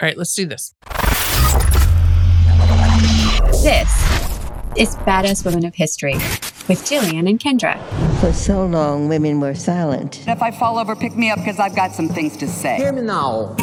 All right, let's do this. This is Badass Women of History with Jillian and Kendra. For so long, women were silent. If I fall over, pick me up because I've got some things to say. Hear me now.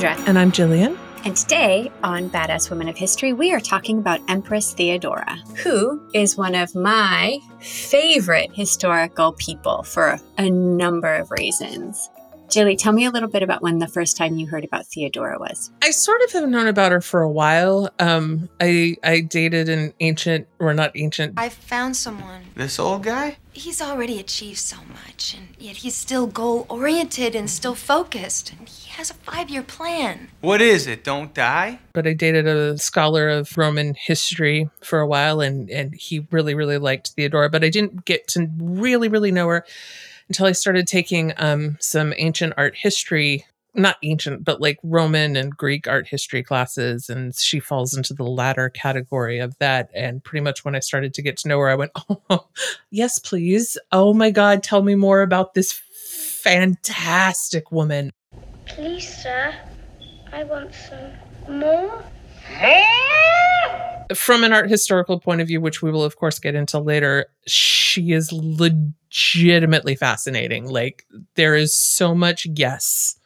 And I'm Jillian. And today on Badass Women of History, we are talking about Empress Theodora, who is one of my favorite historical people for a number of reasons. Jilly, tell me a little bit about when the first time you heard about Theodora was. I sort of have known about her for a while. Um, I I dated an ancient, or not ancient. I found someone. This old guy? He's already achieved so much, and yet he's still goal oriented and still focused. And he has a five year plan. What is it? Don't die? but I dated a scholar of Roman history for a while, and and he really really liked Theodora, but I didn't get to really really know her until I started taking um some ancient art history. Not ancient, but like Roman and Greek art history classes. And she falls into the latter category of that. And pretty much when I started to get to know her, I went, Oh, yes, please. Oh my God, tell me more about this fantastic woman. Please, sir, I want some more. from an art historical point of view, which we will of course get into later, she is legitimately fascinating. Like there is so much guess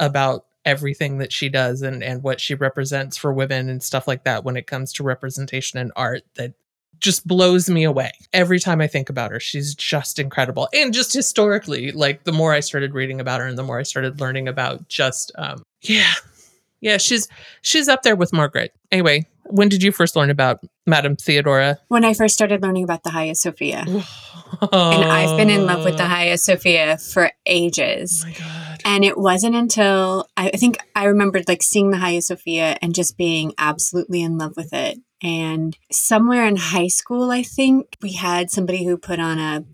about everything that she does and and what she represents for women and stuff like that when it comes to representation in art that just blows me away every time I think about her. She's just incredible. And just historically, like the more I started reading about her and the more I started learning about just um yeah. Yeah, she's she's up there with Margaret. Anyway, when did you first learn about Madame Theodora? When I first started learning about the Hagia Sophia. And I've been in love with the oh. Hagia Sophia for ages. Oh my god. And it wasn't until I, I think I remembered like seeing the Hagia Sophia and just being absolutely in love with it. And somewhere in high school, I think we had somebody who put on a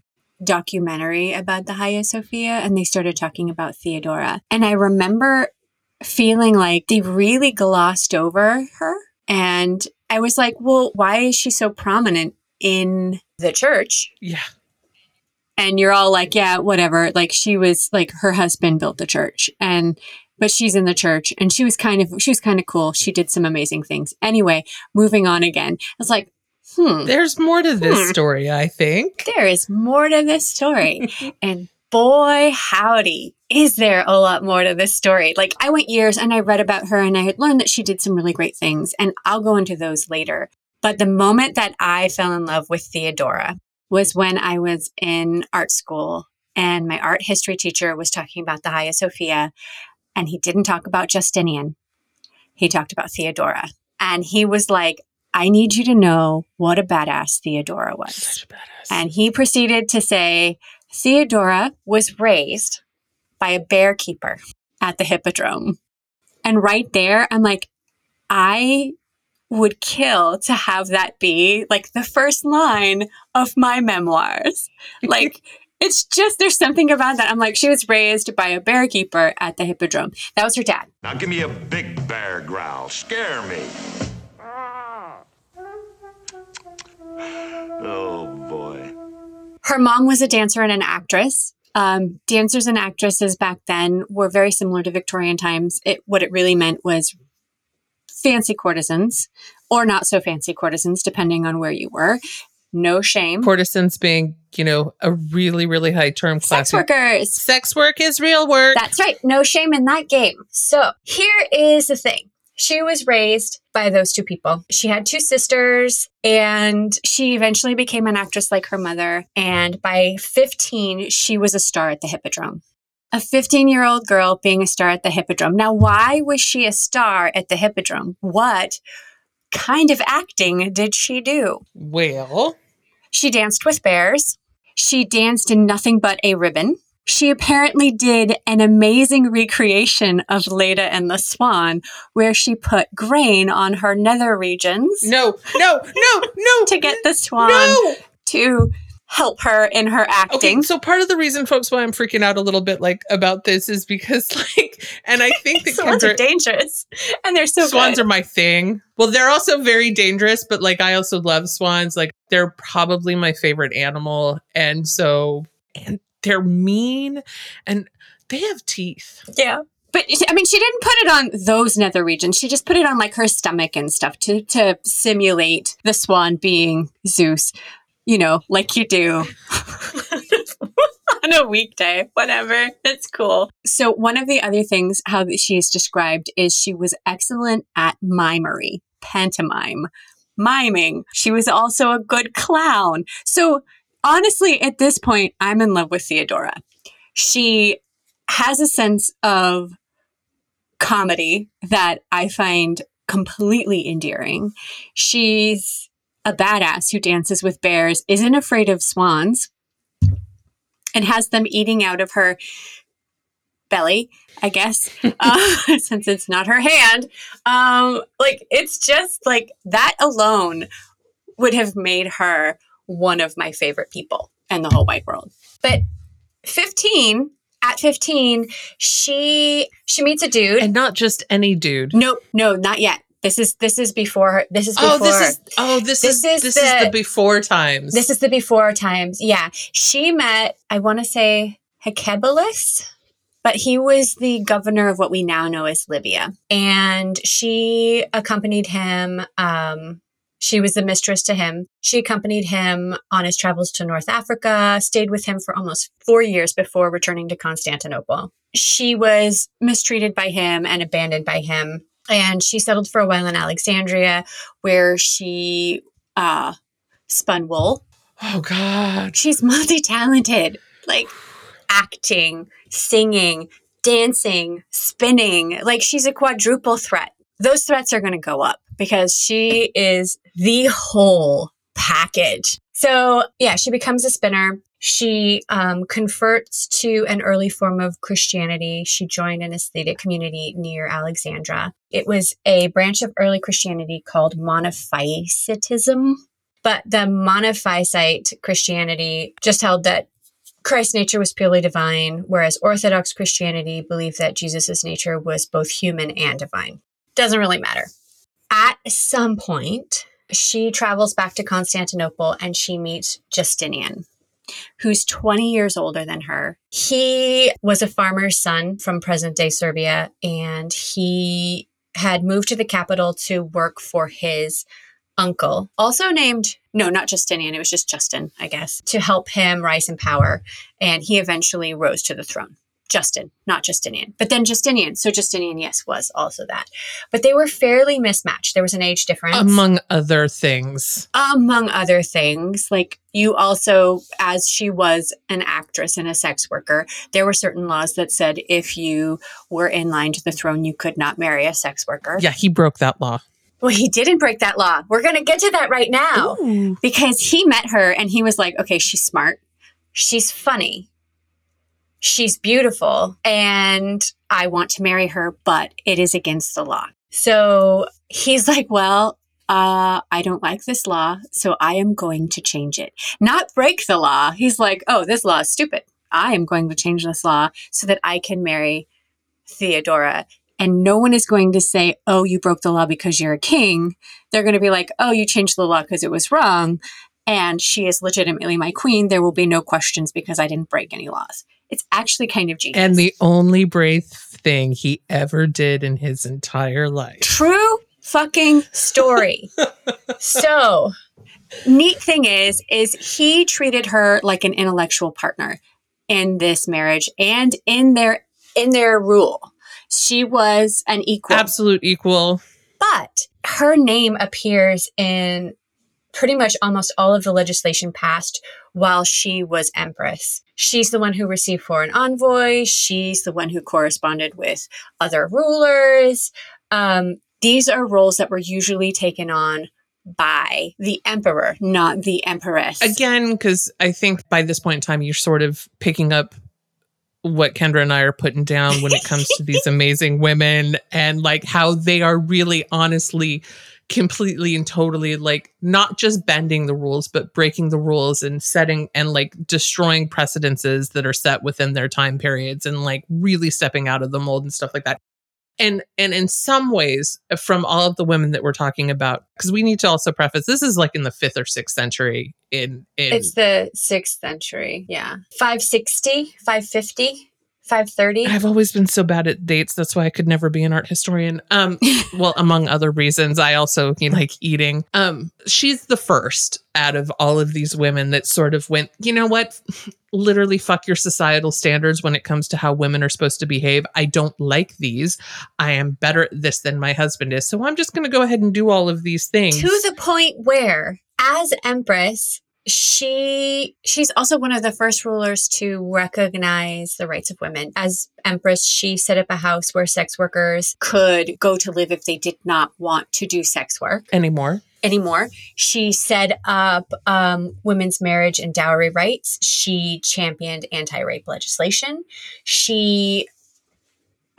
documentary about the Hagia Sophia and they started talking about Theodora. And I remember feeling like they really glossed over her. And I was like, well, why is she so prominent in the church? Yeah. and you're all like, yeah, whatever. Like she was like her husband built the church and but she's in the church and she was kind of she was kind of cool. She did some amazing things. Anyway, moving on again. I was like, hmm, There's more to this Hmm. story, I think. there is more to this story. and boy, howdy, is there a lot more to this story. Like I went years and I read about her and I had learned that she did some really great things and I'll go into those later. But the moment that I fell in love with Theodora was when I was in art school and my art history teacher was talking about the Hagia Sophia and he didn't talk about Justinian. He talked about Theodora. And he was like, I need you to know what a badass Theodora was. Such a badass. And he proceeded to say Theodora was raised by a bear keeper at the Hippodrome. And right there, I'm like, I would kill to have that be like the first line of my memoirs. Like, it's just, there's something about that. I'm like, she was raised by a bear keeper at the Hippodrome. That was her dad. Now give me a big bear growl. Scare me. Ah. Oh boy. Her mom was a dancer and an actress. Um, dancers and actresses back then were very similar to Victorian times. It, what it really meant was fancy courtesans or not so fancy courtesans, depending on where you were. No shame. Courtesans being, you know, a really, really high term Sex workers. Sex work is real work. That's right. No shame in that game. So here is the thing. She was raised by those two people. She had two sisters and she eventually became an actress like her mother. And by 15, she was a star at the Hippodrome. A 15 year old girl being a star at the Hippodrome. Now, why was she a star at the Hippodrome? What kind of acting did she do? well, She danced with bears. She danced in nothing but a ribbon. She apparently did an amazing recreation of Leda and the Swan, where she put grain on her nether regions no, no, no, no. to get the swan No. to help her in her acting. Okay, so part of the reason, folks, why I'm freaking out a little bit like about this is because like, and I think that Swans are dangerous, and they're so swans good. are my thing. Well, they're also very dangerous, but like I also love swans. Like they're probably my favorite animal, and so and they're mean, and they have teeth. Yeah. But I mean, she didn't put it on those nether regions. She just put it on like her stomach and stuff to to simulate the swan being Zeus. You know, like you do on a weekday. Whatever, it's cool. So one of the other things how she's described is she was excellent at mimery, pantomime, miming. She was also a good clown. So honestly, at this point, I'm in love with Theodora. She has a sense of comedy that I find completely endearing. She's a badass who dances with bears, isn't afraid of swans, and has them eating out of her belly, I guess, uh, since it's not her hand. Um, like, it's just like that alone would have made her one of my favorite people in the whole wide world. But 15, at 15, she she meets a dude. And not just any dude. no, no, not yet. This is this is before her. This is before. Oh, this is oh, this, This is, is this is the- the before times. This is the before times. Yeah. She met, I want to say Hecebolus, but he was the governor of what we now know as Libya. And she accompanied him. Um, she was the mistress to him. She accompanied him on his travels to North Africa, stayed with him for almost four years before returning to Constantinople. She was mistreated by him and abandoned by him. And she settled for a while in Alexandria, where she uh, spun wool oh God. she's multi-talented like acting singing dancing spinning like she's a quadruple threat those threats are going to go up because she is the whole package. So yeah she becomes a spinner. She um, converts to an early form of christianity. She joined an aesthetic community near alexandra. It was a branch of early christianity called monophysitism. But the monophysite Christianity just held that Christ's nature was purely divine, whereas Orthodox Christianity believed that Jesus' nature was both human and divine. Doesn't really matter. At some point, she travels back to Constantinople and she meets Justinian, who's 20 years older than her. He was a farmer's son from present day Serbia, and he had moved to the capital to work for his uncle, also named, no, not Justinian, it was just Justin, I guess, to help him rise in power. And he eventually rose to the throne. Justin, not Justinian, but then Justinian. So Justinian, yes, was also that. But they were fairly mismatched. There was an age difference. Among other things. among other things, like you also, as she was an actress and a sex worker, there were certain laws that said if you were in line to the throne, you could not marry a sex worker. Yeah, he broke that law. Well, he didn't break that law. We're going to get to that right now because he met her and he was like, okay, she's smart. She's funny. She's beautiful. And I want to marry her, but it is against the law. So he's like, well, uh, I don't like this law, so I am going to change it. Not break the law. He's like, oh, this law is stupid. I am going to change this law so that I can marry Theodora. And no one is going to say, oh, you broke the law because you're a king. They're going to be like, oh, you changed the law because it was wrong. And she is legitimately my queen. There will be no questions because I didn't break any laws. It's actually kind of genius. And the only brave thing he ever did in his entire life. true fucking story. so, neat thing is is he treated her like an intellectual partner in this marriage and in their in their rule. She was an equal. Absolute equal. But her name appears in pretty much almost all of the legislation passed while she was empress. She's the one who received foreign envoys. She's the one who corresponded with other rulers. Um, these are roles that were usually taken on by the emperor, not the empress. Again, because I think by this point in time, you're sort of picking up what Kendra and I are putting down when it comes to these amazing women and like how they are really honestly completely and totally like not just bending the rules but breaking the rules and setting and like destroying precedences that are set within their time periods and like really stepping out of the mold and stuff like that and and in some ways uh, from all of the women that we're talking about because we need to also preface this is like in the fifth or sixth century in in It's the sixth century. Yeah. 560, 550, 530. I've always been so bad at dates. That's why I could never be an art historian. Um, well, among other reasons, I also you know, like eating. Um, she's the first out of all of these women that sort of went, you know what? Literally fuck your societal standards when it comes to how women are supposed to behave. I don't like these. I am better at this than my husband is. So I'm just going to go ahead and do all of these things. to the point where as empress she she's also one of the first rulers to recognize the rights of women as empress she set up a house where sex workers could go to live if they did not want to do sex work anymore. anymore she set up um, women's marriage and dowry rights she championed anti-rape legislation she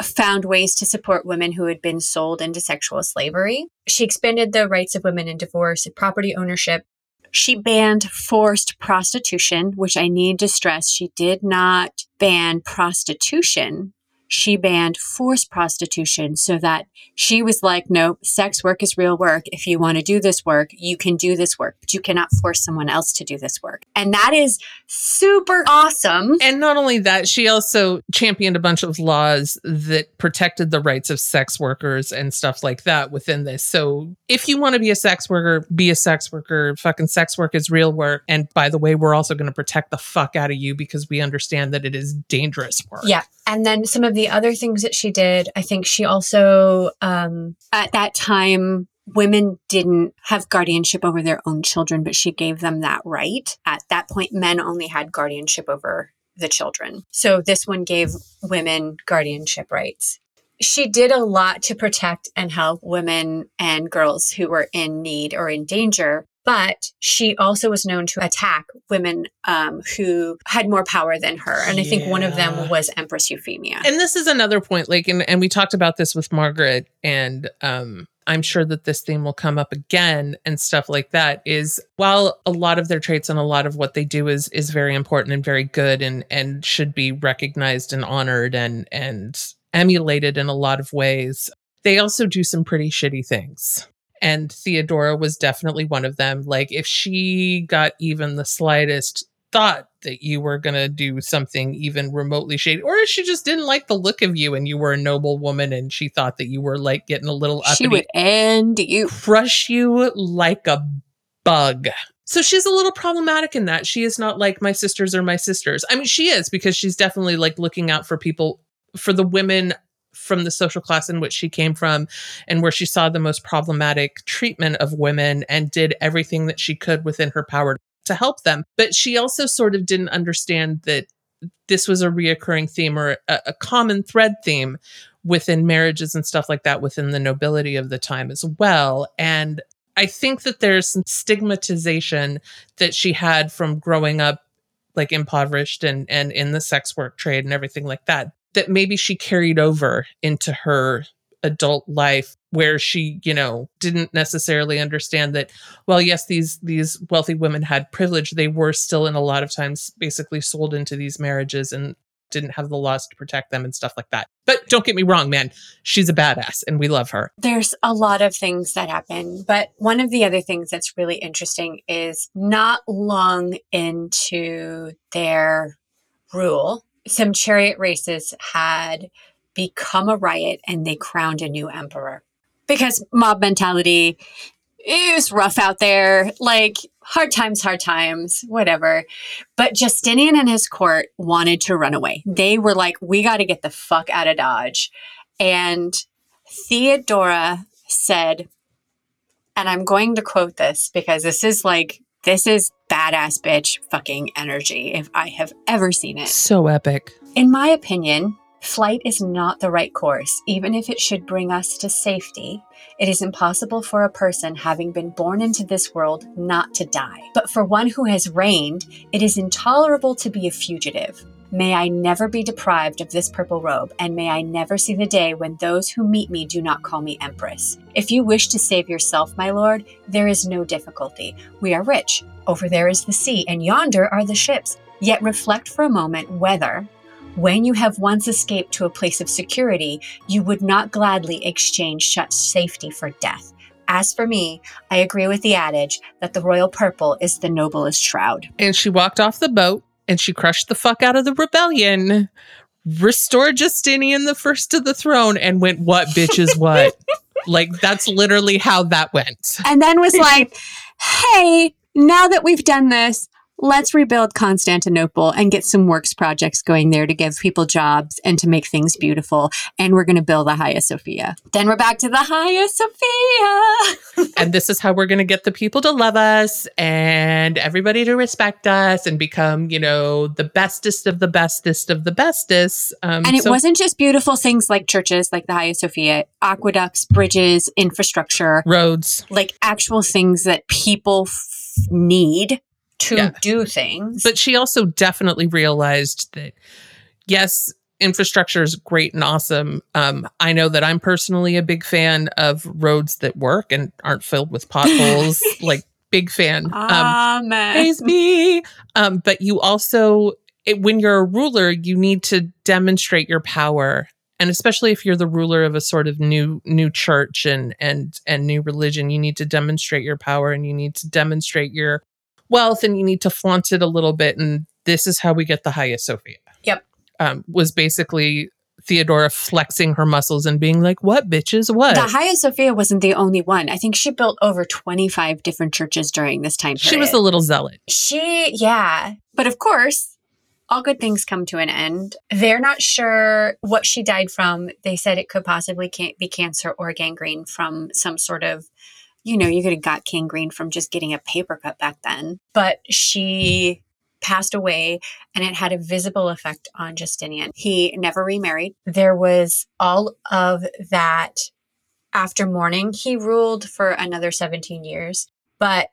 found ways to support women who had been sold into sexual slavery. She expanded the rights of women in divorce and property ownership. She banned forced prostitution, which I need to stress she did not ban prostitution. She banned forced prostitution so that she was like, no, sex work is real work. If you want to do this work, you can do this work, but you cannot force someone else to do this work. And that is super awesome. And not only that, she also championed a bunch of laws that protected the rights of sex workers and stuff like that within this. So if you want to be a sex worker, be a sex worker. Fucking sex work is real work. And by the way, we're also going to protect the fuck out of you because we understand that it is dangerous work. Yeah. And then some of the other things that she did, I think she also, um, at that time, women didn't have guardianship over their own children, but she gave them that right. At that point, men only had guardianship over the children. So this one gave women guardianship rights. She did a lot to protect and help women and girls who were in need or in danger. But she also was known to attack women um, who had more power than her. And I think one of them was Empress Euphemia. And this is another point, like, and, and we talked about this with Margaret, and um, I'm sure that this theme will come up again and stuff like that. Is while a lot of their traits and a lot of what they do is is very important and very good and and should be recognized and honored and and emulated in a lot of ways, they also do some pretty shitty things. And Theodora was definitely one of them. Like, if she got even the slightest thought that you were going to do something even remotely shady, or if she just didn't like the look of you and you were a noble woman and she thought that you were like getting a little she uppity, would end you. crush you like a bug. So she's a little problematic in that. She is not like my sisters or my sisters. I mean, she is because she's definitely like looking out for people, for the women from the social class in which she came from and where she saw the most problematic treatment of women and did everything that she could within her power to help them. But she also sort of didn't understand that this was a reoccurring theme or a, a common thread theme within marriages and stuff like that within the nobility of the time as well. And I think that there's some stigmatization that she had from growing up like impoverished and and in the sex work trade and everything like that that maybe she carried over into her adult life where she you know didn't necessarily understand that well yes these these wealthy women had privilege. They were still in a lot of times basically sold into these marriages and didn't have the laws to protect them and stuff like that. But don't get me wrong man she's a badass and we love her. There's a lot of things that happen, but one of the other things that's really interesting is not long into their rule, some chariot races had become a riot and they crowned a new emperor. Because mob mentality is rough out there, like hard times, hard times, whatever. But Justinian and his court wanted to run away. They were like, we got to get the fuck out of Dodge. And Theodora said, and I'm going to quote this because this is like, this is badass bitch fucking energy if I have ever seen it. so epic In my opinion, flight is not the right course, even if it should bring us to safety. It is impossible for a person having been born into this world not to die. But for one who has reigned, it is intolerable to be a fugitive. May I never be deprived of this purple robe, and may I never see the day when those who meet me do not call me Empress. If you wish to save yourself, my lord, there is no difficulty. We are rich. Over there is the sea, and yonder are the ships. Yet reflect for a moment whether, when you have once escaped to a place of security, you would not gladly exchange such safety for death. As for me, I agree with the adage that the royal purple is the noblest shroud. And she walked off the boat and she crushed the fuck out of the rebellion, restored Justinian the first to the throne, and went, What bitches, what? like, that's literally how that went. And then was like, hey, now that we've done this, let's rebuild Constantinople and get some works projects going there to give people jobs and to make things beautiful. And we're going to build the Hagia Sophia. Then we're back to the Hagia Sophia. and this is how we're going to get the people to love us and everybody to respect us and become, you know, the bestest of the bestest of the bestest. Um, and it so- wasn't just beautiful things like churches, like the Hagia Sophia, aqueducts, bridges, infrastructure, roads. like actual things that people f- need to Yeah. do things. But she also definitely realized that, yes, infrastructure is great and awesome. Um, I know that I'm personally a big fan of roads that work and aren't filled with potholes. like, big fan. Um, Amen. praise me. Um, but you also, it, when you're a ruler, you need to demonstrate your power. And especially if you're the ruler of a sort of new new church and and and new religion, you need to demonstrate your power and you need to demonstrate your wealth and you need to flaunt it a little bit. And this is how we get the Hagia Sophia. Yep. Um, was basically Theodora flexing her muscles and being like, "What bitches? What?" The Hagia Sophia wasn't the only one. I think she built over 25 different churches during this time period. she was a little zealot. She, yeah. But of course, all good things come to an end. They're not sure what she died from. They said it could possibly be cancer or gangrene from some sort of, you know, you could have got gangrene from just getting a paper cut back then. But she passed away and it had a visible effect on Justinian. He never remarried. There was all of that after mourning. He ruled for another 17 years, but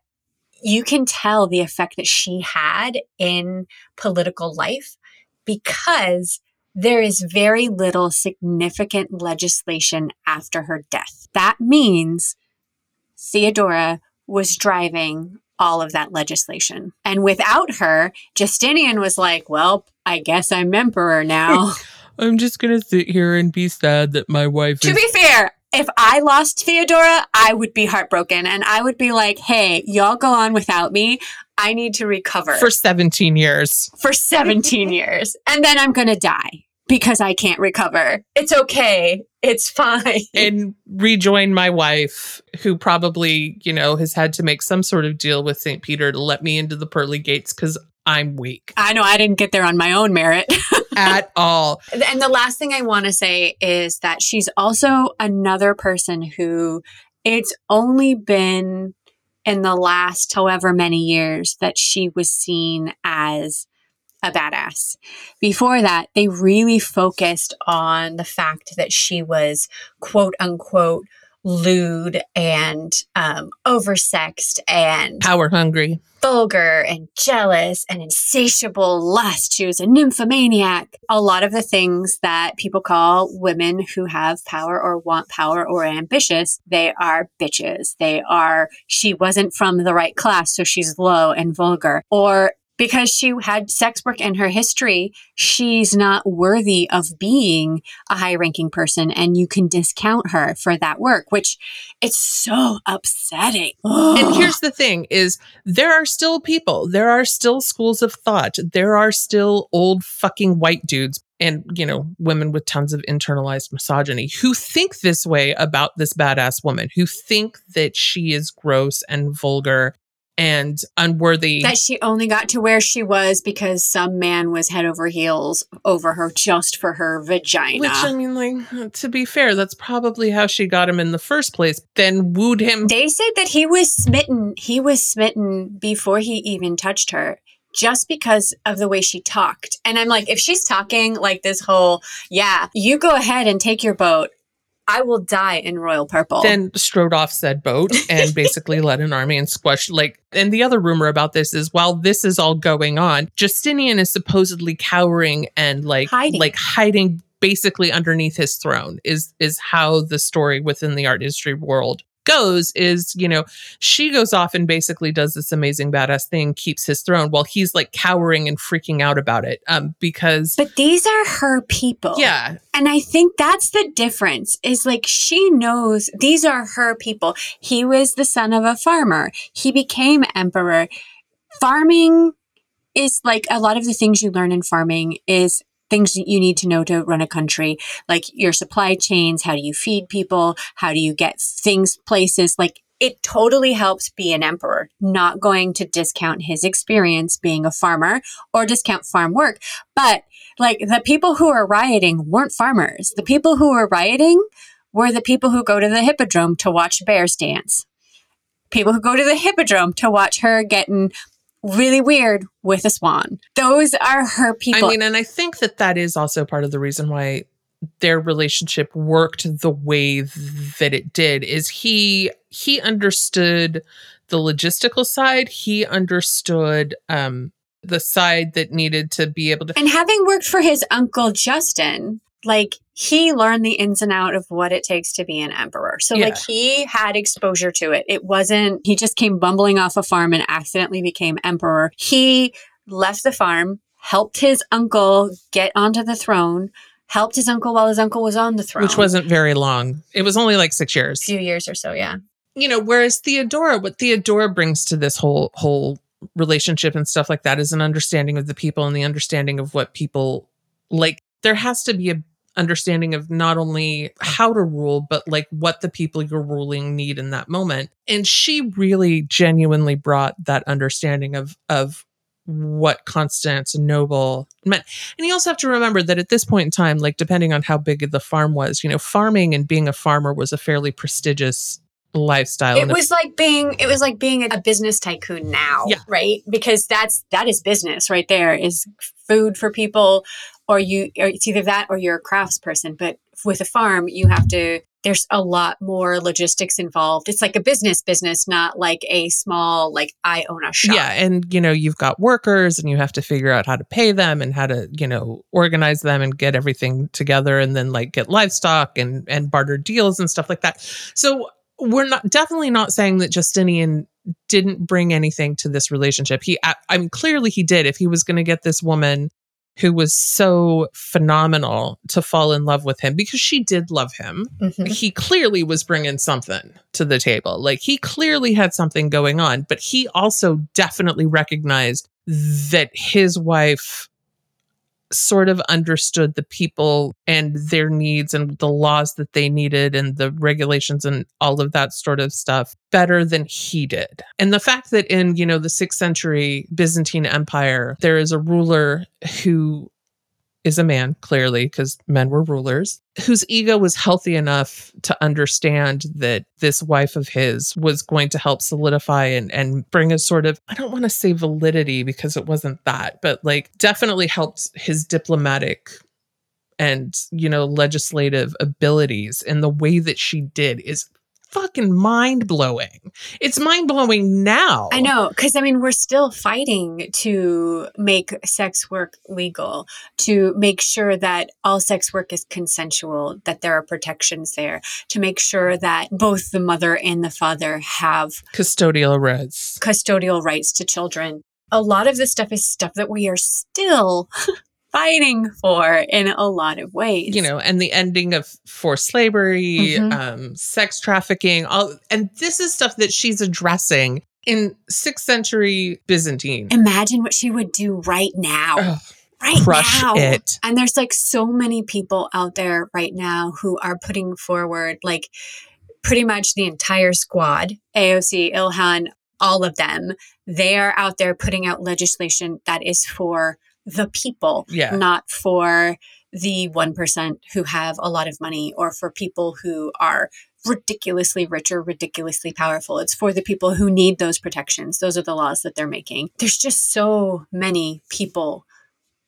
you can tell the effect that she had in political life because there is very little significant legislation after her death. That means Theodora was driving all of that legislation. And without her, Justinian was like, well, I guess I'm emperor now. I'm just gonna sit here and be sad that my wife to is be fair, if I lost Theodora, I would be heartbroken and I would be like, hey, y'all go on without me. I need to recover for 17 years. for 17 years. And then I'm going to die because I can't recover. It's okay. It's fine. and rejoin my wife, who probably, you know, has had to make some sort of deal with St. Peter to let me into the pearly gates because I'm weak I know I didn't get there on my own merit. at all. And the last thing I want to say is that she's also another person who it's only been in the last however many years that she was seen as a badass. Before that, they really focused on the fact that she was quote unquote lewd and um, oversexed and Power hungry. vulgar and jealous and insatiable lust. She was a nymphomaniac. A lot of the things that people call women who have power or want power or ambitious, they are bitches. They are, she wasn't from the right class, so she's low and vulgar. Or because she had sex work in her history, she's not worthy of being a high ranking person and you can discount her for that work, which it's so upsetting. And here's the thing is there are still people, there are still schools of thought. There are still old fucking white dudes and, you know, women with tons of internalized misogyny who think this way about this badass woman, who think that she is gross and vulgar and unworthy. that she only got to where she was because some man was head over heels over her just for her vagina. Which I mean, like, to be fair, that's probably how she got him in the first place. Then wooed him. they said that he was smitten. He was smitten before he even touched her. Just because of the way she talked. And I'm like, if she's talking like this whole, yeah, you go ahead and take your boat. I will die in royal purple. then strode off said boat and basically led an army and squashed like and the other rumor about this is while this is all going on justinian is supposedly cowering and like Hiding. like hiding basically underneath his throne is is how the story within the art history world goes is you know she goes off and basically does this amazing badass thing keeps his throne while he's like cowering and freaking out about it um because but these are her people. yeah And I think that's the difference is like she knows these are her people. He was the son of a farmer. He became emperor. Farming is like a lot of the things you learn in farming is things that you need to know to run a country, like your supply chains, how do you feed people, how do you get things places like it totally helps be an emperor, not going to discount his experience being a farmer or discount farm work. But like the people who are rioting weren't farmers. The people who were rioting were the people who go to the hippodrome to watch bears dance. People who go to the hippodrome to watch her getting really weird with a swan. Those are her people. I mean, and I think that that is also part of the reason why their relationship worked the way that it did is he he understood the logistical side he understood um the side that needed to be able to and having worked for his uncle Justin, like he learned the ins and out of what it takes to be an emperor. So like he had exposure to it. It wasn't he just came bumbling off a farm and accidentally became emperor. He left the farm, helped his uncle get onto the throne, helped his uncle while his uncle was on the throne. which wasn't very long it was only like 6 years a few years or so, yeah. you know whereas theodora what theodora brings to this whole whole relationship and stuff like that is an understanding of the people and the understanding of what people like there has to be a understanding of not only how to rule but like what the people you're ruling need in that moment and she really genuinely brought that understanding of of what Constantinople meant. And you also have to remember that at this point in time, like depending on how big the farm was, you know, farming and being a farmer was a fairly prestigious lifestyle. It a- was like being it was like being a business tycoon now, Yeah. right? Because that's that is business right there is food for people or you or it's either that or you're a crafts person, but with a farm you have to there's a lot more logistics involved. It's like a business business, not like a small like I own a shop. Yeah, and you know, you've got workers and you have to figure out how to pay them and how to, you know, organize them and get everything together and then like get livestock and and barter deals and stuff like that. So we're not definitely not saying that Justinian didn't bring anything to this relationship. He I mean clearly he did if he was going to get this woman who was so phenomenal to fall in love with him because she did love him Mhm. he clearly was bringing something to the table. Like he clearly had something going on, but he also definitely recognized that his wife sort of understood the people and their needs and the laws that they needed and the regulations and all of that sort of stuff better than he did. And the fact that in, you know, the 6th century Byzantine Empire there is a ruler who is a man, clearly, because men were rulers, whose ego was healthy enough to understand that this wife of his was going to help solidify and, and bring a sort of, I don't want to say validity because it wasn't that, but like definitely helped his diplomatic and, you know, legislative abilities. And the way that she did is fucking mind blowing. It's mind blowing now. I know, because I mean, we're still fighting to make sex work legal, to make sure that all sex work is consensual, that there are protections there, to make sure that both the mother and the father have Custodial rights. custodial rights to children. A lot of this stuff is stuff that we are still fighting for in a lot of ways. you know, and the ending of forced slavery, Mhm. um, sex trafficking, all, and this is stuff that she's addressing in sixth century Byzantine. imagine what she would do right now. Ugh, right crush now. it. And there's like so many people out there right now who are putting forward like pretty much the entire squad, AOC, Ilhan, all of them. They are out there putting out legislation that is for the people, Yeah. not for the 1% who have a lot of money or for people who are ridiculously rich or ridiculously powerful. It's for the people who need those protections. Those are the laws that they're making. There's just so many people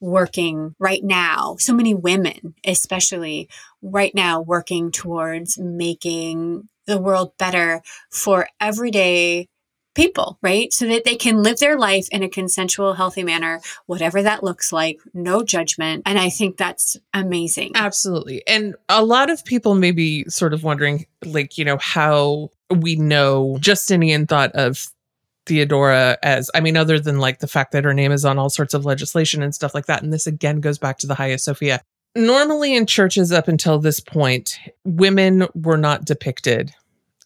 working right now, so many women, especially right now, working towards making the world better for everyday people, right? So that they can live their life in a consensual, healthy manner, whatever that looks like, no judgment. And I think that's amazing. Absolutely. And a lot of people may be sort of wondering, like, you know, how we know Justinian thought of Theodora as, I mean, other than like the fact that her name is on all sorts of legislation and stuff like that. And this again goes back to the Hagia Sophia. Normally in churches up until this point, women were not depicted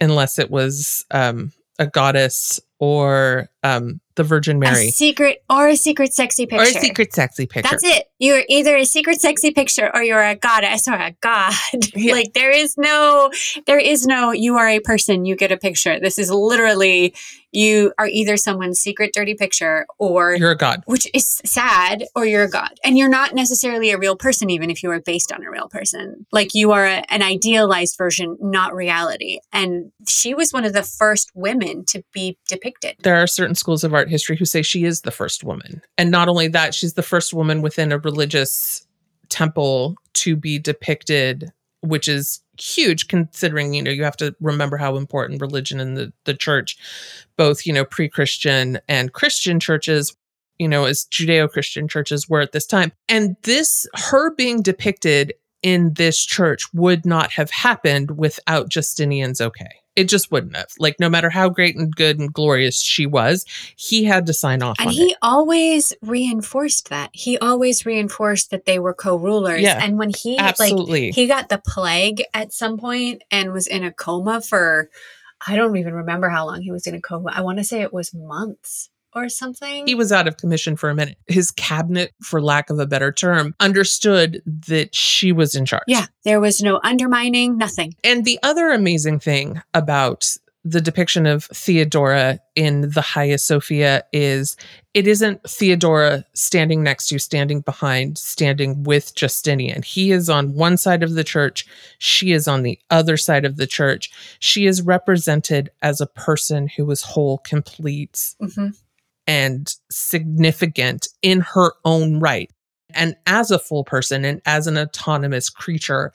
unless it was um, a goddess or um, the Virgin Mary. A secret or a secret sexy picture. Or a secret sexy picture. That's it. You're either a secret sexy picture or you're a goddess or a god. Yeah. like there is no there is no you are a person, you get a picture. This is literally you are either someone's secret dirty picture or You're a god. which is sad or you're a god and you're not necessarily a real person even if you are based on a real person like you are a, an idealized version not reality and she was one of the first women to be depicted There are certain schools of art history who say she is the first woman. And not only that, she's the first woman within a religious temple to be depicted, which is huge considering, you know, you have to remember how important religion and the, the church, both, you know, pre Christian and Christian churches, you know, as Judeo Christian churches were at this time. And this, her being depicted in this church would not have happened without Justinian's okay. It just wouldn't have. Like, no matter how great and good and glorious she was, he had to sign off and he it. always reinforced that he always reinforced that they were co-rulers Yeah, and when he absolutely. like he got the plague at some point and was in a coma for i don't even remember how long he was in a coma i want to say it was months or something He was out of commission for a minute. His cabinet, for lack of a better term, understood that she was in charge. yeah there was no undermining nothing And the other amazing thing about the depiction of Theodora in the Hagia Sophia is it isn't Theodora standing next to, standing behind, standing with Justinian. He is on one side of the church, she is on the other side of the church. She is represented as a person who is whole, complete, hmm and significant in her own right and as a full person and as an autonomous creature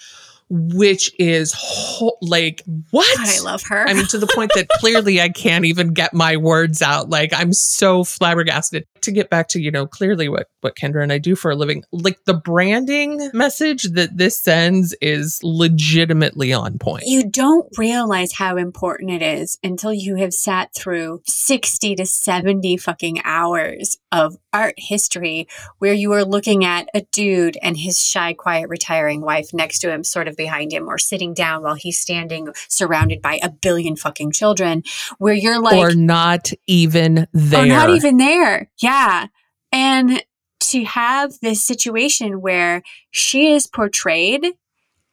which is ho- like what i love her I mean, to the point that clearly I can't even get my words out. Like I'm so flabbergasted. To get back to you know clearly what what Kendra and I do for a living, like the branding message that this sends is legitimately on point. you don't realize how important it is until you have sat through 60 to 70 fucking hours of art history where you are looking at a dude and his shy, quiet, retiring wife next to him, sort of behind him, or sitting down while he's standing surrounded by a billion fucking children, where you're like, or not even there. Oh, not even there. Yeah. And to have this situation where she is portrayed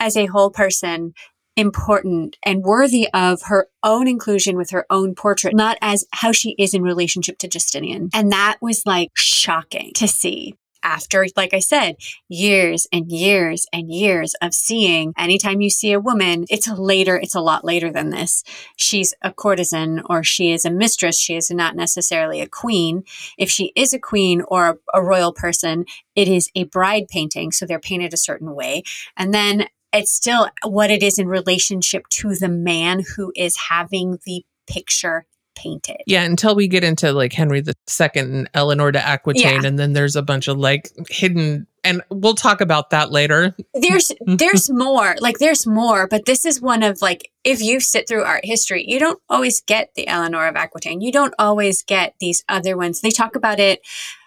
as a whole person, important and worthy of her own inclusion with her own portrait, not as how she is in relationship to Justinian. And that was like shocking to see. After, like I said, years and years and years of seeing, anytime you see a woman, it's later, it's a lot later than this. She's a courtesan or she is a mistress. She is not necessarily a queen. If she is a queen or a, a royal person, it is a bride painting. So they're painted a certain way. And then it's still what it is in relationship to the man who is having the picture painted. Yeah, until we get into like Henry the Second and Eleanor de Aquitaine, Yeah. and then there's a bunch of like hidden, and we'll talk about that later. There's mm-hmm. there's more. Like there's more, but this is one of like if you sit through art history, you don't always get the Eleanor of Aquitaine. You don't always get these other ones. They talk about it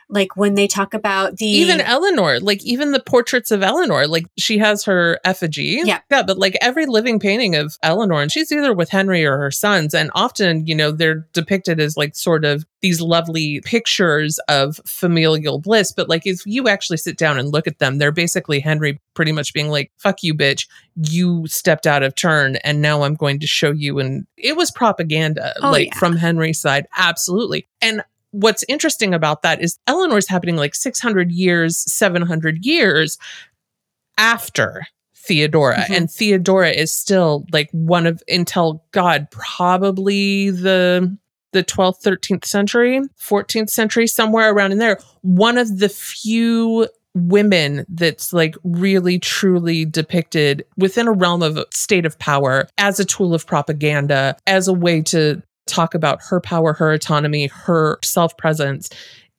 like when they talk about the even Eleanor, like even the portraits of Eleanor, like she has her effigy. Yeah. Yeah. But like every living painting of Eleanor, and she's either with Henry or her sons. And often, you know, they're depicted as like sort of these lovely pictures of familial bliss. But like if you actually sit down and look at them, they're basically Henry pretty much being like, fuck you, bitch. You stepped out of turn. And now I'm going to show you. And it was propaganda, Oh, like yeah. from Henry's side. Absolutely. And what's interesting about that is Eleanor's happening like 600 years, 700 years after Theodora. Mhm. And Theodora is still like one of, until God, probably the the 12th 13th century 14th century somewhere around in there one of the few women that's like really truly depicted within a realm of state of power as a tool of propaganda, as a way to talk about her power, her autonomy, her self presence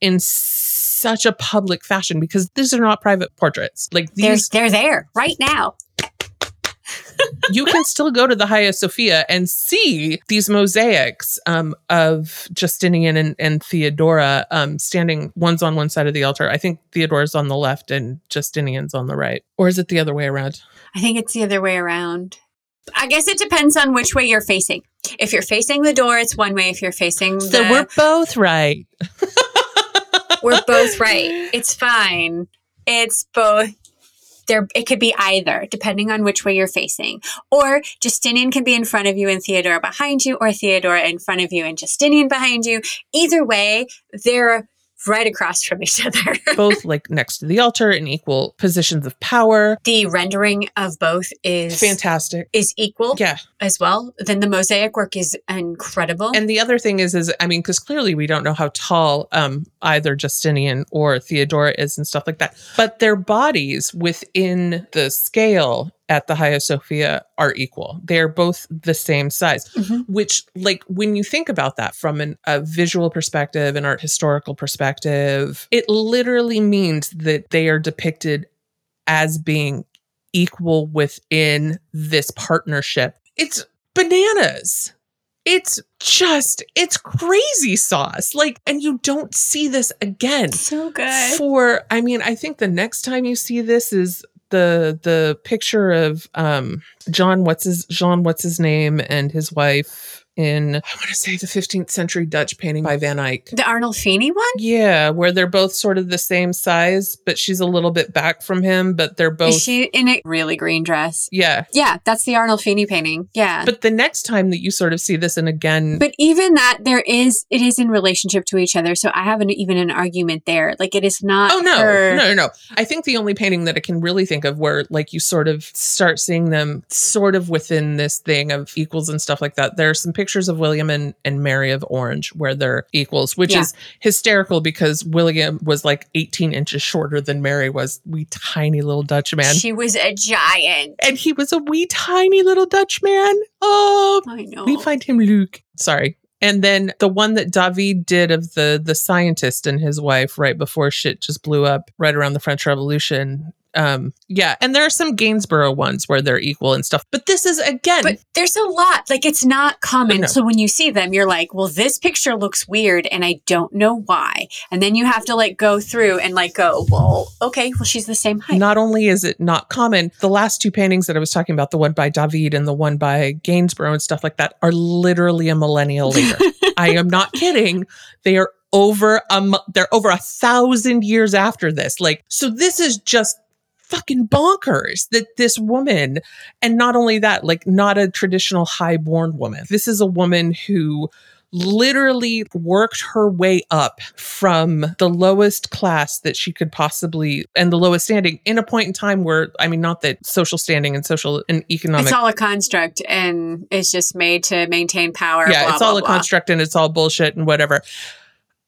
in such a public fashion because these are not private portraits. Like They're, these, they're there right now. you can still go to the Hagia Sophia and see these mosaics um, of Justinian and, and Theodora um, standing one's on one side of the altar. I think Theodora's on the left and Justinian's on the right. Or is it the other way around? I think it's the other way around. I guess it depends on which way you're facing. If you're facing the door, it's one way. If you're facing the So the, we're both right. we're both right. It's fine. It's both. There, it could be either, depending on which way you're facing. Or Justinian can be in front of you and Theodora behind you, or Theodora in front of you and Justinian behind you. Either way, they're right across from each other. both like next to the altar in equal positions of power. the rendering of both is Fantastic. is equal Yeah. as well. Then the mosaic work is incredible. And the other thing is, is I mean, because clearly we don't know how tall um, either Justinian or Theodora is and stuff like that. But their bodies within the scale at the Hagia Sophia are equal. They're both the same size, Mhm. which, like, when you think about that from an, a visual perspective, an art historical perspective, it literally means that they are depicted as being equal within this partnership. It's bananas it's just it's crazy sauce like and you don't see this again so good. for i mean i think the next time you see this is the the picture of um john what's his john what's his name and his wife in i want to say the 15th century dutch painting by van eyck The Arnold Arnolfini one? yeah where they're both sort of the same size but she's a little bit back from him but they're both Is she in a really green dress? yeah Yeah, that's the Arnold Arnolfini painting. Yeah. But, but the next time that you sort of see this and again But even that there is it is in relationship to each other. So I have an, even an argument there. Like it is not Oh no, her- no, no, no. I think the only painting that I can really think of where like you sort of start seeing them sort of within this thing of equals and stuff like that. There are some pictures of William and, and Mary of Orange where they're equals, which Yeah. is hysterical because William was like 18 inches shorter than Mary was, wee tiny little Dutch man. She was a giant. and he was a wee tiny little Dutch man. Oh, I know. we find him Luke. Sorry. And then the one that David did of the the scientist and his wife right before shit just blew up right around the French Revolution. Um yeah, and there are some Gainsborough ones where they're equal and stuff. But this is again But there's a lot. Like it's not common. No. So when you see them, you're like, well, this picture looks weird and I don't know why. And then you have to like go through and like go, well, okay, well, she's the same height. not only is it not common, the last two paintings that I was talking about, the one by David and the one by Gainsborough and stuff like that, are literally a millennial later. I am not kidding. They are over a they're over a thousand years after this. Like, so this is just fucking bonkers that this woman, and not only that, like not a traditional high-born woman. This is a woman who literally worked her way up from the lowest class that she could possibly and the lowest standing in a point in time where I mean not that social standing and social and economic it's all a construct and it's just made to maintain power. yeah, blah, it's blah, all a blah. construct and it's all bullshit and whatever.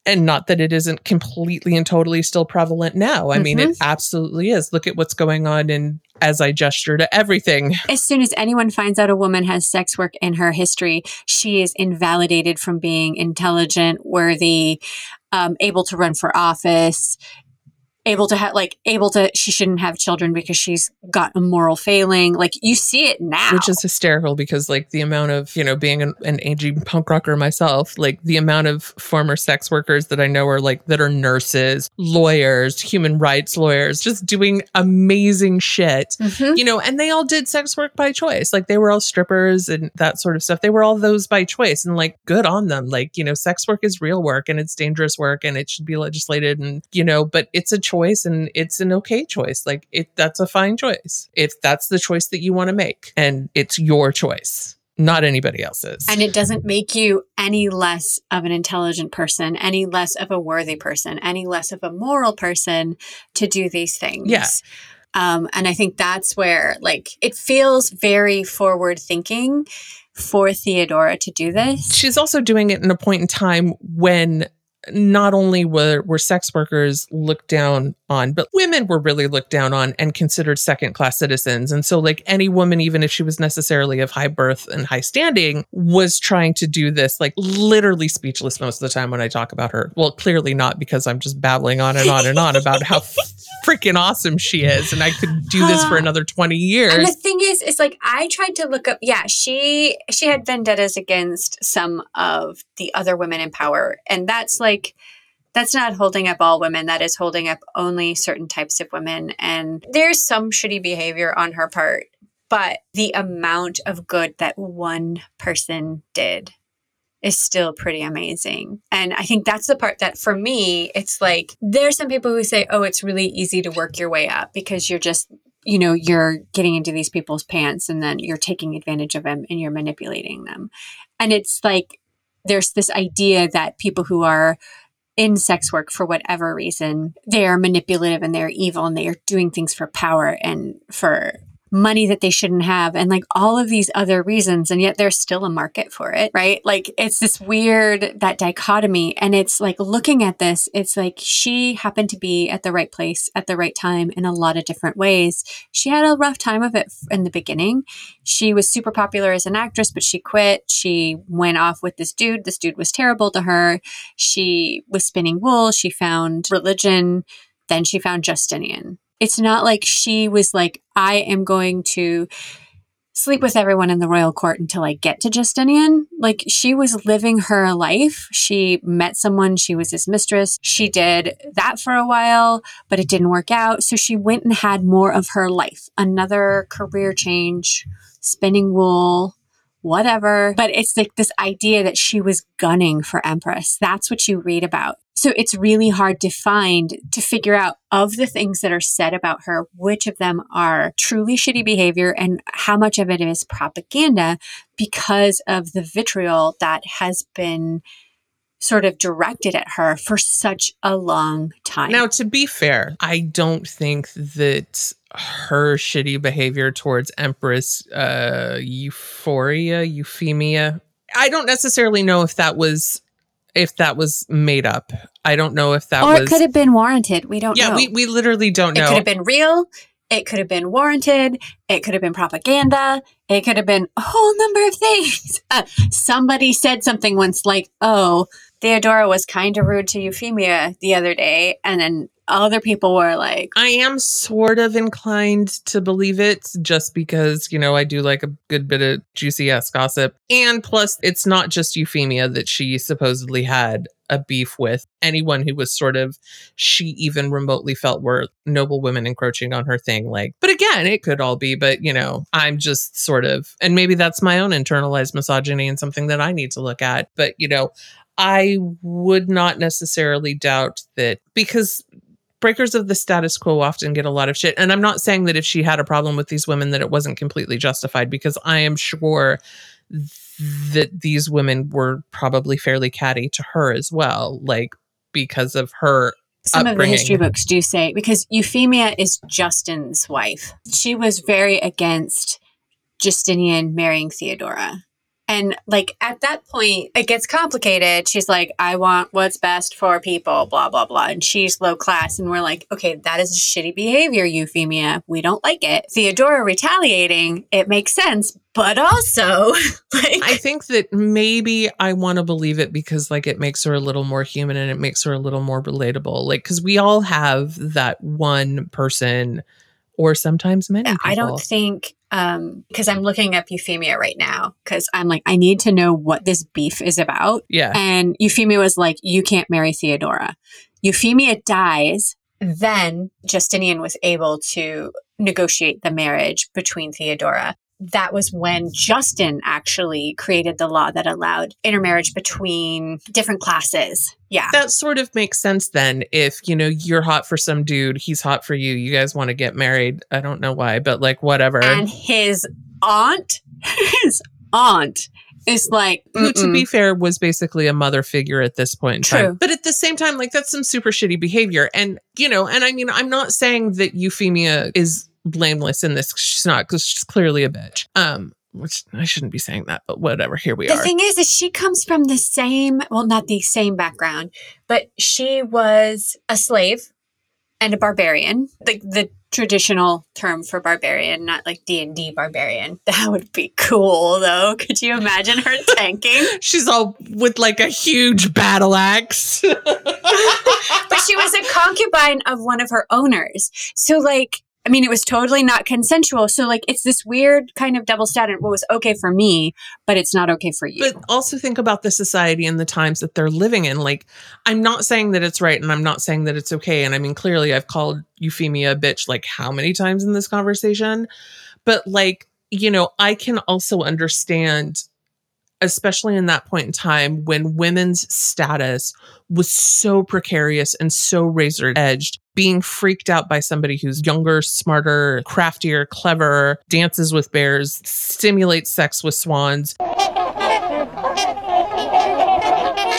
And not that it isn't completely and totally still prevalent now. I mean, Mm-hmm. it absolutely is. Look at what's going on in as I gesture to everything. As soon as anyone finds out a woman has sex work in her history, she is invalidated from being intelligent, worthy, um, able to run for office, able to have like able to she shouldn't have children because she's got a moral failing. Like you see it now. Which is hysterical because like the amount of you know being an, an aging punk rocker myself like the amount of former sex workers that i know are like that are nurses lawyers human rights lawyers just doing amazing shit Mhm. you know and they all did sex work by choice. Like they were all strippers and that sort of stuff. They were all those by choice and like good on them. Like you know sex work is real work and it's dangerous work and it should be legislated and you know but it's a choice and it's an okay choice. Like it that's a fine choice if that's the choice that you want to make and it's your choice not anybody else's. And it doesn't make you any less of an intelligent person any less of a worthy person any less of a moral person to do these things. Yeah. um, and i think that's where like it feels very forward thinking for theodora to do this. She's also doing it in a point in time when not only were, were sex workers looked down on, but women were really looked down on and considered second class citizens. And so, like any woman, even if she was necessarily of high birth and high standing, was trying to do this, like literally speechless most of the time when I talk about her. Well, clearly not because I'm just babbling on and on and on about how freaking awesome she is. And I could do this for another 20 years. And the thing is, is like I tried to look up. Yeah, she she had vendettas against some of the other women in power, and that's like that's not holding up all women. That is holding up only certain types of women. And there's some shitty behavior on her part, but the amount of good that one person did is still pretty amazing. And I think that's the part that for me, it's like there's some people who say, oh, it's really easy to work your way up because you're just, you know, you're getting into these people's pants and then you're taking advantage of them and you're manipulating them. And it's like there's this idea that people who are in sex work for whatever reason, they are manipulative and they're evil and they are doing things for power and for money that they shouldn't have and like all of these other reasons and yet there's still a market for it right? Like it's this weird that dichotomy and it's like looking at this it's like she happened to be at the right place at the right time in a lot of different ways. She had a rough time of it in the beginning. She was super popular as an actress but she quit. She went off with this dude. This dude was terrible to her. She was spinning wool. She found religion. Then she found Justinian it's not like she was like, I am going to sleep with everyone in the royal court until I get to Justinian. Like she was living her life. She met someone, she was his mistress. She did that for a while, but it didn't work out. So she went and had more of her life, another career change, spinning wool, whatever. But it's like this idea that she was gunning for Empress. That's what you read about. So it's really hard to find, to figure out of the things that are said about her, which of them are truly shitty behavior and how much of it is propaganda because of the vitriol that has been sort of directed at her for such a long time. Now, to be fair, I don't think that her shitty behavior towards Empress uh, Euphoria, Euphemia, I don't necessarily know if that was if that was made up. I don't know if that or was. it could have been warranted. We don't yeah, know. we, we literally don't know. it could have been real. It could have been warranted. It could have been propaganda. It could have been a whole number of things. Uh, somebody said something once like, oh, Theodora was kind of rude to Euphemia the other day. And then other people were like, I am sort of inclined to believe it just because, you know, I do like a good bit of juicy ass gossip. And plus, it's not just Euphemia that she supposedly had a beef with. Anyone who was sort of, she even remotely felt were noble women encroaching on her thing. Like, but again, it could all be, but, you know, I'm just sort of, and maybe that's my own internalized misogyny and something that I need to look at. But, you know, I would not necessarily doubt that because breakers of the status quo often get a lot of shit. And I'm not saying that if she had a problem with these women that it wasn't completely justified because I am sure that these women were probably fairly catty to her as well, like because of her some of the history books do say because Euphemia is Justin's wife. She was very against Justinian marrying Theodora. And like at that point, it gets complicated. She's like, I want what's best for people, blah, blah, blah. And she's low class. And we're like, okay, that is shitty behavior, Euphemia. We don't like it. Theodora retaliating, it makes sense. But also, like, I think that maybe I want to believe it because like it makes her a little more human and it makes her a little more relatable. Like cuz we all have that one person or sometimes many people. I don't think um because I'm looking up Euphemia right now because I'm like I need to know what this beef is about. Yeah. And Euphemia was like, "You can't marry Theodora." Euphemia dies. Then Justinian was able to negotiate the marriage between Theodora. That was when Justin actually created the law that allowed intermarriage between different classes. Yeah. that sort of makes sense then if you know you're hot for some dude he's hot for you you guys want to get married i don't know why but like whatever. And his aunt, his aunt is like, who to be fair was basically a mother figure at this point in True. time but at the same time like that's some super shitty behavior. And you know and i mean i'm not saying that euphemia is blameless in this she's not because she's clearly a bitch. Um which i shouldn't be saying that but whatever here we the are The thing is, is she comes from the same, well, not the same background, but she was a slave and a barbarian, like the traditional term for barbarian, not like D and D barbarian. That would be cool, though. Could you imagine her tanking? She's all with like a huge battle axe. but she was a concubine of one of her owners. So, like, I mean, it was totally not consensual. So, like, it's this weird kind of double standard. What was okay for me, but it's not okay for you. But also think about the society and the times that they're living in. Like, I'm not saying that it's right and I'm not saying that it's okay. And I mean, clearly, I've called Euphemia a bitch like how many times in this conversation? But, like, you know, I can also understand especially in that point in time when women's status was so precarious and so razor edged, being freaked out by somebody who's younger, smarter, craftier, clever, dances with bears, stimulates sex with swans.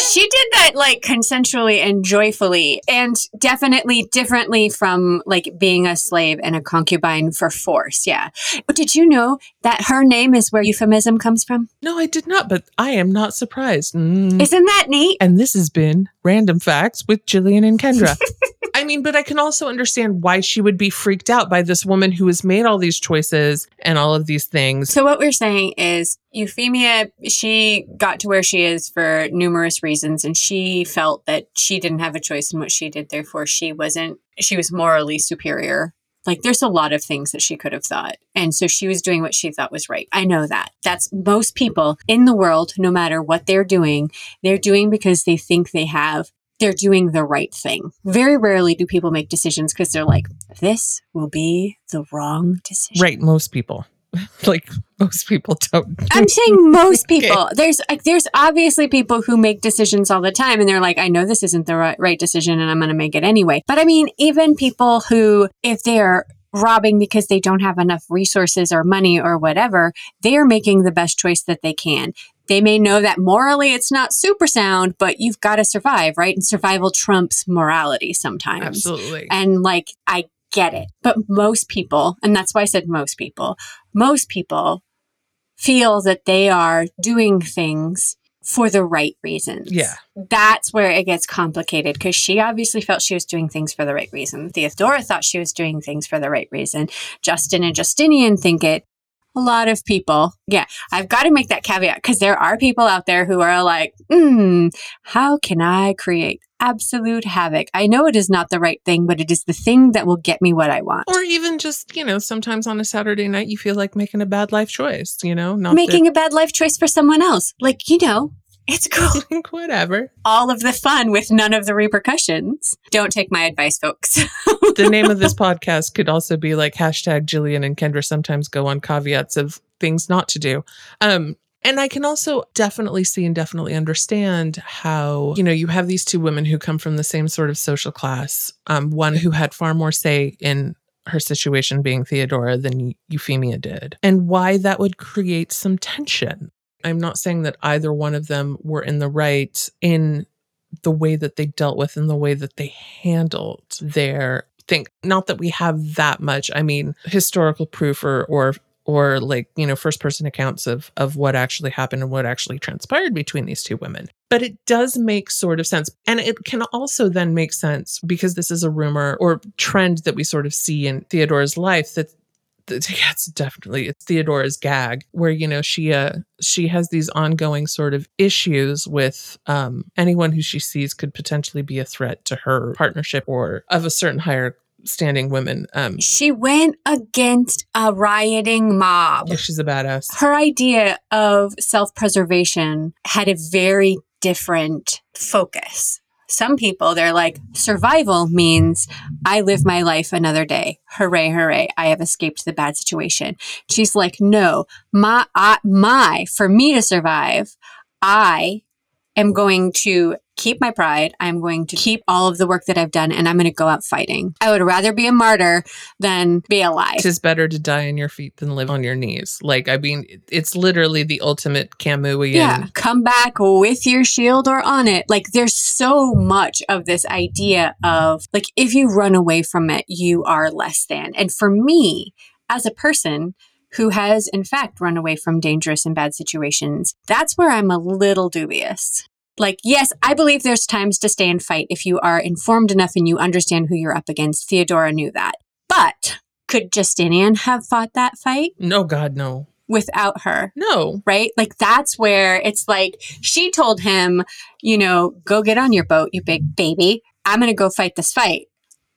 She did that like consensually and joyfully, and definitely differently from like being a slave and a concubine for force. Yeah. But did you know that her name is where euphemism comes from? No, I did not, but I am not surprised. Mm. Isn't that neat? And this has been Random Facts with Jillian and Kendra. I mean, but I can also understand why she would be freaked out by this woman who has made all these choices and all of these things. So, what we're saying is Euphemia, she got to where she is for numerous reasons, and she felt that she didn't have a choice in what she did. Therefore, she wasn't, she was morally superior. Like, there's a lot of things that she could have thought. And so she was doing what she thought was right. I know that. That's most people in the world, no matter what they're doing, they're doing because they think they have they're doing the right thing. Very rarely do people make decisions because they're like, this will be the wrong decision. Right, most people. like most people don't. I'm saying most people. Okay. There's like there's obviously people who make decisions all the time and they're like, I know this isn't the right, right decision and I'm going to make it anyway. But I mean, even people who if they're robbing because they don't have enough resources or money or whatever, they are making the best choice that they can. They may know that morally it's not super sound, but you've got to survive, right? And survival trumps morality sometimes. Absolutely. And like, I get it. But most people, and that's why I said most people, most people feel that they are doing things for the right reasons. Yeah. That's where it gets complicated because she obviously felt she was doing things for the right reason. Theodora thought she was doing things for the right reason. Justin and Justinian think it a lot of people. Yeah, I've got to make that caveat because there are people out there who are like, hmm, how can I create absolute havoc? I know it is not the right thing, but it is the thing that will get me what I want. Or even just, you know, sometimes on a Saturday night, you feel like making a bad life choice, you know, not making that- a bad life choice for someone else. Like, you know, it's cool. Whatever. All of the fun with none of the repercussions. Don't take my advice, folks. the name of this podcast could also be like hashtag Jillian and Kendra sometimes go on caveats of things not to do. Um, and I can also definitely see and definitely understand how, you know, you have these two women who come from the same sort of social class. Um, one who had far more say in her situation being Theodora than Euphemia did, and why that would create some tension. I'm not saying that either one of them were in the right in the way that they dealt with and the way that they handled their thing. Not that we have that much, I mean, historical proof or or or like, you know, first person accounts of of what actually happened and what actually transpired between these two women. But it does make sort of sense. And it can also then make sense because this is a rumor or trend that we sort of see in Theodora's life that it's definitely it's Theodora's gag where you know she uh she has these ongoing sort of issues with um anyone who she sees could potentially be a threat to her partnership or of a certain higher standing women. Um She went against a rioting mob. Yeah, she's a badass. Her idea of self-preservation had a very different focus some people, they're like, survival means I live my life another day. Hooray, hooray. I have escaped the bad situation. She's like, no, my, I, my, for me to survive, I am going to keep my pride. I'm going to keep all of the work that I've done and I'm going to go out fighting. I would rather be a martyr than be alive. It is better to die on your feet than live on your knees. Like, I mean, it's literally the ultimate Camusian. Yeah. Come back with your shield or on it. Like, there's so much of this idea of, like, if you run away from it, you are less than. And for me, as a person, who has in fact run away from dangerous and bad situations, that's where I'm a little dubious Like, yes, I believe there's times to stay and fight if you are informed enough and you understand who you're up against. Theodora knew that. But could Justinian have fought that fight No, God, no. without her? No. Right? Like, that's where it's like she told him, you know, go get on your boat, you big baby. I'm going to go fight this fight.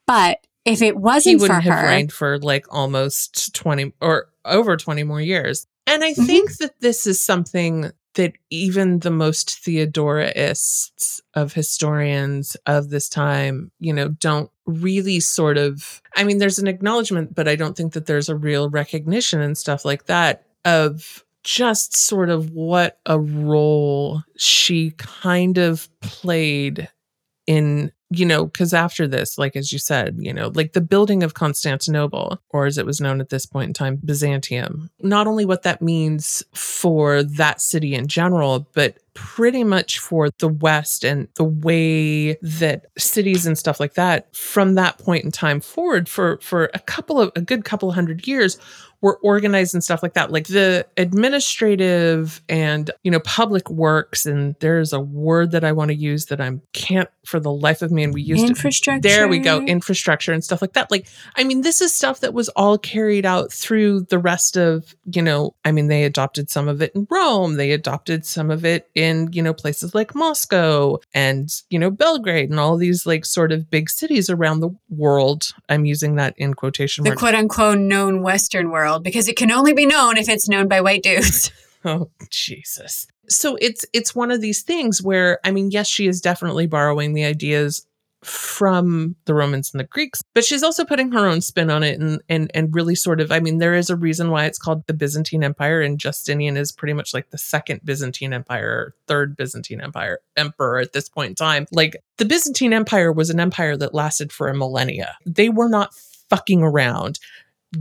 But if it wasn't for wouldn't have her, reigned for like almost 20 or over 20 more years. And I Mhm. think that this is something that even the most Theodoraists of historians of this time, you know, don't really sort of, I mean, there's an acknowledgement, but I don't think that there's a real recognition and stuff like that of just sort of what a role she kind of played in you know because after this like as you said you know like the building of constantinople or as it was known at this point in time byzantium. Not only what that means for that city in general but pretty much for the west and the way that cities and stuff like that from that point in time forward for for a couple of a good couple hundred years were organized and stuff like that. Like the administrative and you know public works and there's a word that i want to use that i can't for the life of me and we used it. Infrastructure. there we go infrastructure. and stuff like that. Like i mean this is stuff that was all carried out through the rest of you know i mean they adopted some of it in rome they adopted some of it in you know places like moscow and you know belgrade and all these like sort of big cities around the world. I'm using that in quotation the quote unquote known Western world because it can only be known if it's known by white dudes. Oh Jesus. So it's it's one of these things where I mean yes she is definitely borrowing the ideas from the Romans and the Greeks but she's also putting her own spin on it and and and really sort of I mean there is a reason why it's called the Byzantine Empire and Justinian is pretty much like the second Byzantine Empire or third Byzantine Empire emperor at this point in time like the Byzantine Empire was an empire that lasted for a millennia they were not fucking around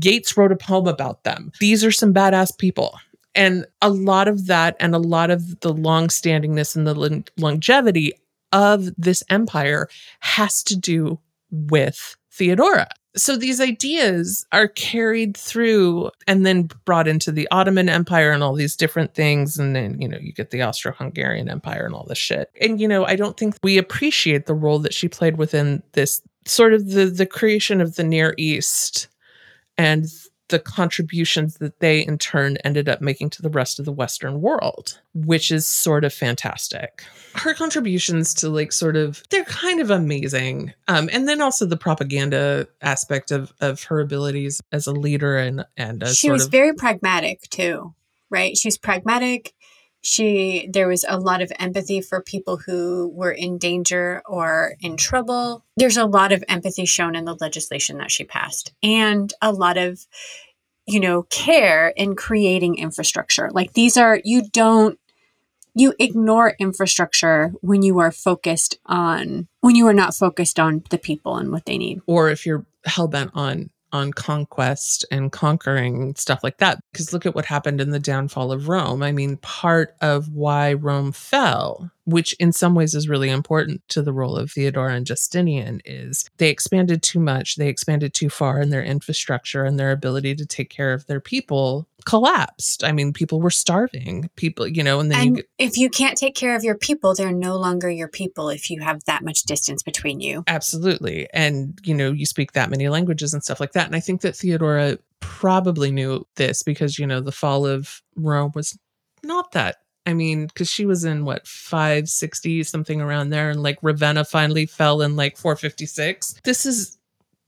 Yeats wrote a poem about them. These are some badass people. And a lot of that and a lot of the long-standingness and the longevity of this empire has to do with Theodora. So these ideas are carried through and then brought into the Ottoman Empire and all these different things. And then, you know, you get the Austro Hungarian Empire and all this shit. And, you know, I don't think we appreciate the role that she played within this sort of the, the creation of the Near East and the contributions that they in turn ended up making to the rest of the Western world, which is sort of fantastic. Her contributions to like sort of they're kind of amazing. Um, and then also the propaganda aspect of of her abilities as a leader and and as she sort was of very pragmatic too, right? She was pragmatic. She there was a lot of empathy for people who were in danger or in trouble. There's a lot of empathy shown in the legislation that she passed and a lot of you know care in creating infrastructure. Like these are you don't you ignore infrastructure when you are focused on when you are not focused on the people and what they need. or if you're hell bent on on conquest and conquering stuff like that because look at what happened in the downfall of Rome. I mean part of why Rome fell which in some ways is really important to the role of Theodora and Justinian is they expanded too much they expanded too far and their infrastructure and their ability to take care of their people collapsed i mean people were starving people you know and then you get if you can't take care of your people, they're no longer your people if you have that much distance between you. Absolutely. And, you know, you speak that many languages and stuff like that. And I think that Theodora probably knew this because, you know, the fall of Rome was not that. I mean, because she was in what, 560, something around there. And like Ravenna finally fell in like 456. This is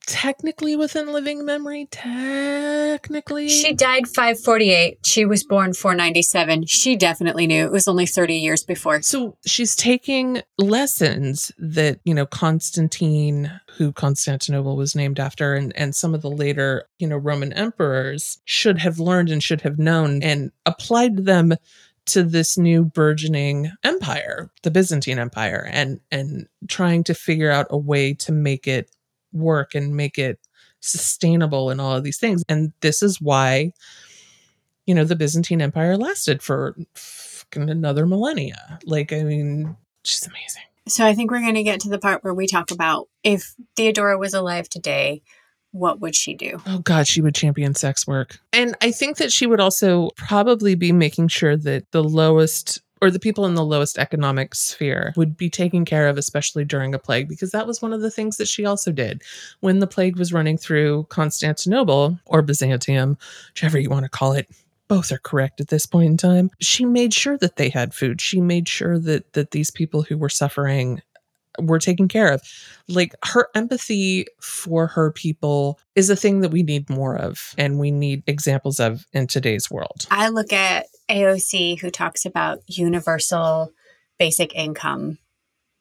technically within living memory. Technically. She died 548. She was born 497. She definitely knew. It was only 30 years before. So she's taking lessons that, you know, Constantine, who Constantinople was named after, and, and some of the later, you know, Roman emperors should have learned and should have known and applied them to this new burgeoning empire, the Byzantine Empire, and and trying to figure out a way to make it work and make it sustainable and all of these things. And this is why, you know, the Byzantine Empire lasted for another millennia. Like, I mean, she's amazing. So I think we're going to get to the part where we talk about if Theodora was alive today, what would she do? Oh God, she would champion sex work. And I think that she would also probably be making sure that the lowest or the people in the lowest economic sphere would be taken care of, especially during a plague, because that was one of the things that she also did. When the plague was running through Constantinople or Byzantium, whichever you want to call it, both are correct at this point in time. She made sure that they had food. She made sure that that these people who were suffering were taken care of. Like her empathy for her people is a thing that we need more of and we need examples of in today's world. I look at AOC, who talks about universal basic income.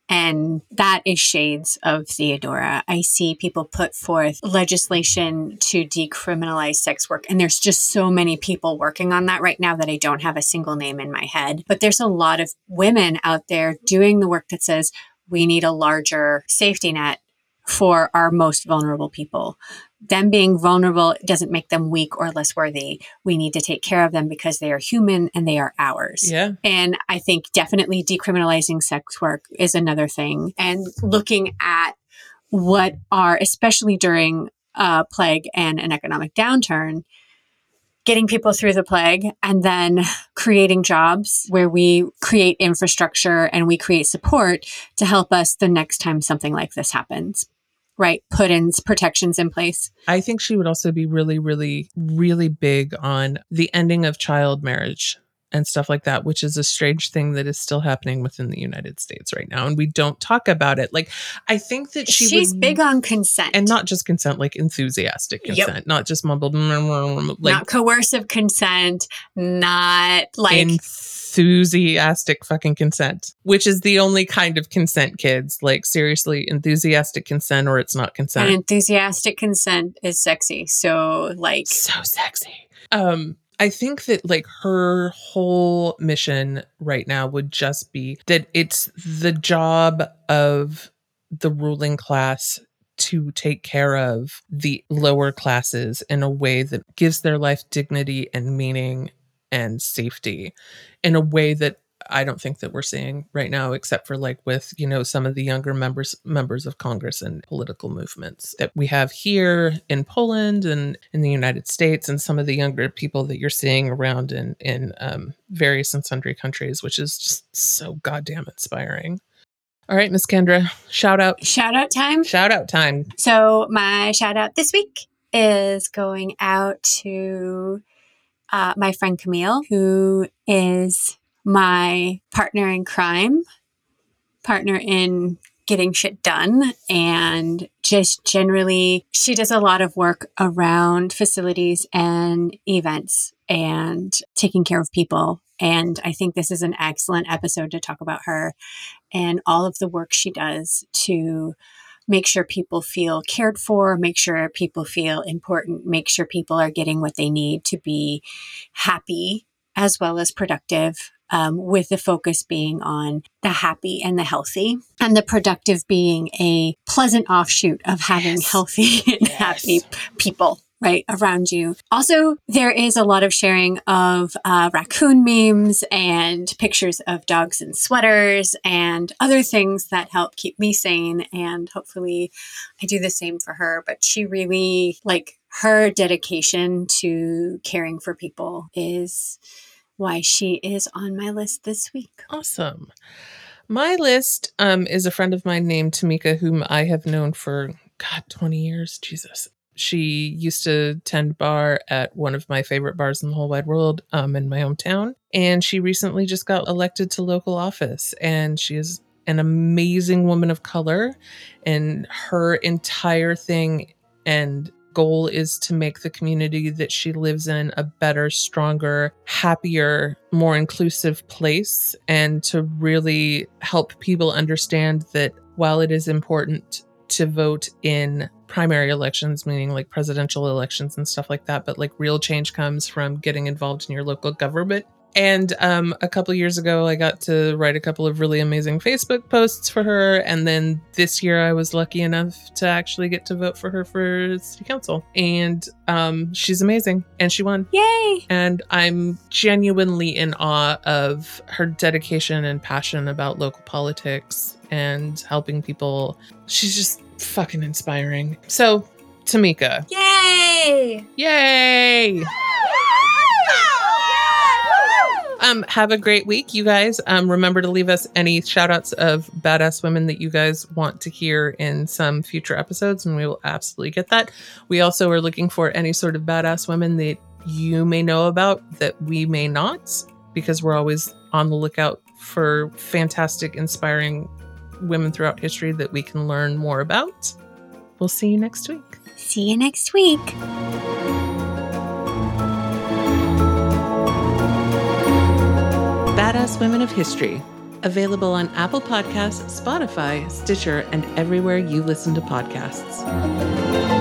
And that is shades of Theodora. I see people put forth legislation to decriminalize sex work. And there's just so many people working on that right now that I don't have a single name in my head. But there's a lot of women out there doing the work that says we need a larger safety net for our most vulnerable people. Them being vulnerable doesn't make them weak or less worthy. We need to take care of them because they are human and they are ours. Yeah. And I think definitely decriminalizing sex work is another thing. And looking at what are, especially during a plague and an economic downturn, getting people through the plague and then creating jobs where we create infrastructure and we create support to help us the next time something like this happens. Right? Put in protections in place. I think she would also be really, really, really big on the ending of child marriage and stuff like that, which is a strange thing that is still happening within the United States right now. And we don't talk about it. Like, I think that she She's would, big on consent. and not just consent, like enthusiastic Yep. consent, not just mumbled, mm, mm, mm, like not coercive consent, not like enthusiastic fucking consent, which is the only kind of consent, kids. Like, seriously, enthusiastic consent or it's not consent. and enthusiastic consent is sexy. So like so sexy. Um, I think that like her whole mission right now would just be that it's the job of the ruling class to take care of the lower classes in a way that gives their life dignity and meaning and safety in a way that I don't think that we're seeing right now, except for like with you know some of the younger members members of Congress and political movements that we have here in Poland and in the United States, and some of the younger people that you're seeing around in in um, various and sundry countries, which is just so goddamn inspiring. All right, Miss Kendra, shout out, shout out time. shout out time. So my shout out this week is going out to uh, my friend Camille, who is my partner in crime, partner in getting shit done, and just generally, she does a lot of work around facilities and events and taking care of people. And I think this is an excellent episode to talk about her and all of the work she does to make sure people feel cared for, make sure people feel important, make sure people are getting what they need to be happy as well as productive. Um, with the focus being on the happy and the healthy, and the productive being a pleasant offshoot of having Yes. healthy and happy people right around you. Also, there is a lot of sharing of uh, raccoon memes and pictures of dogs in sweaters and other things that help keep me sane. And hopefully, I do the same for her. But she really, like, her dedication to caring for people is why she is on my list this week. Awesome. My list um, is a friend of mine named Tamika, whom I have known for God twenty years. Jesus. She used to tend bar at one of my favorite bars in the whole wide world um, in my hometown. And she recently just got elected to local office. And she is an amazing woman of color. And her entire thing and goal is to make the community that she lives in a better, stronger, happier, more inclusive place. And to really help people understand that while it is important to vote in primary elections, meaning like presidential elections and stuff like that, but like real change comes from getting involved in your local government. And um, a couple years ago, I got to write a couple of really amazing Facebook posts for her. And then this year, I was lucky enough to actually get to vote for her for city council. And um, she's amazing. And she won. Yay! And I'm genuinely in awe of her dedication and passion about local politics and helping people. She's just fucking inspiring. So, Tamika, Yay! yay! Um, have a great week, you guys. Um, remember to leave us any shout outs of badass women that you guys want to hear in some future episodes, and we will absolutely get that. We also are looking for any sort of badass women that you may know about that we may not, because we're always on the lookout for fantastic, inspiring women throughout history that we can learn more about. We'll see you next week. See you next week. Badass Women of History. Available on Apple Podcasts, Spotify, Stitcher, and everywhere you listen to podcasts.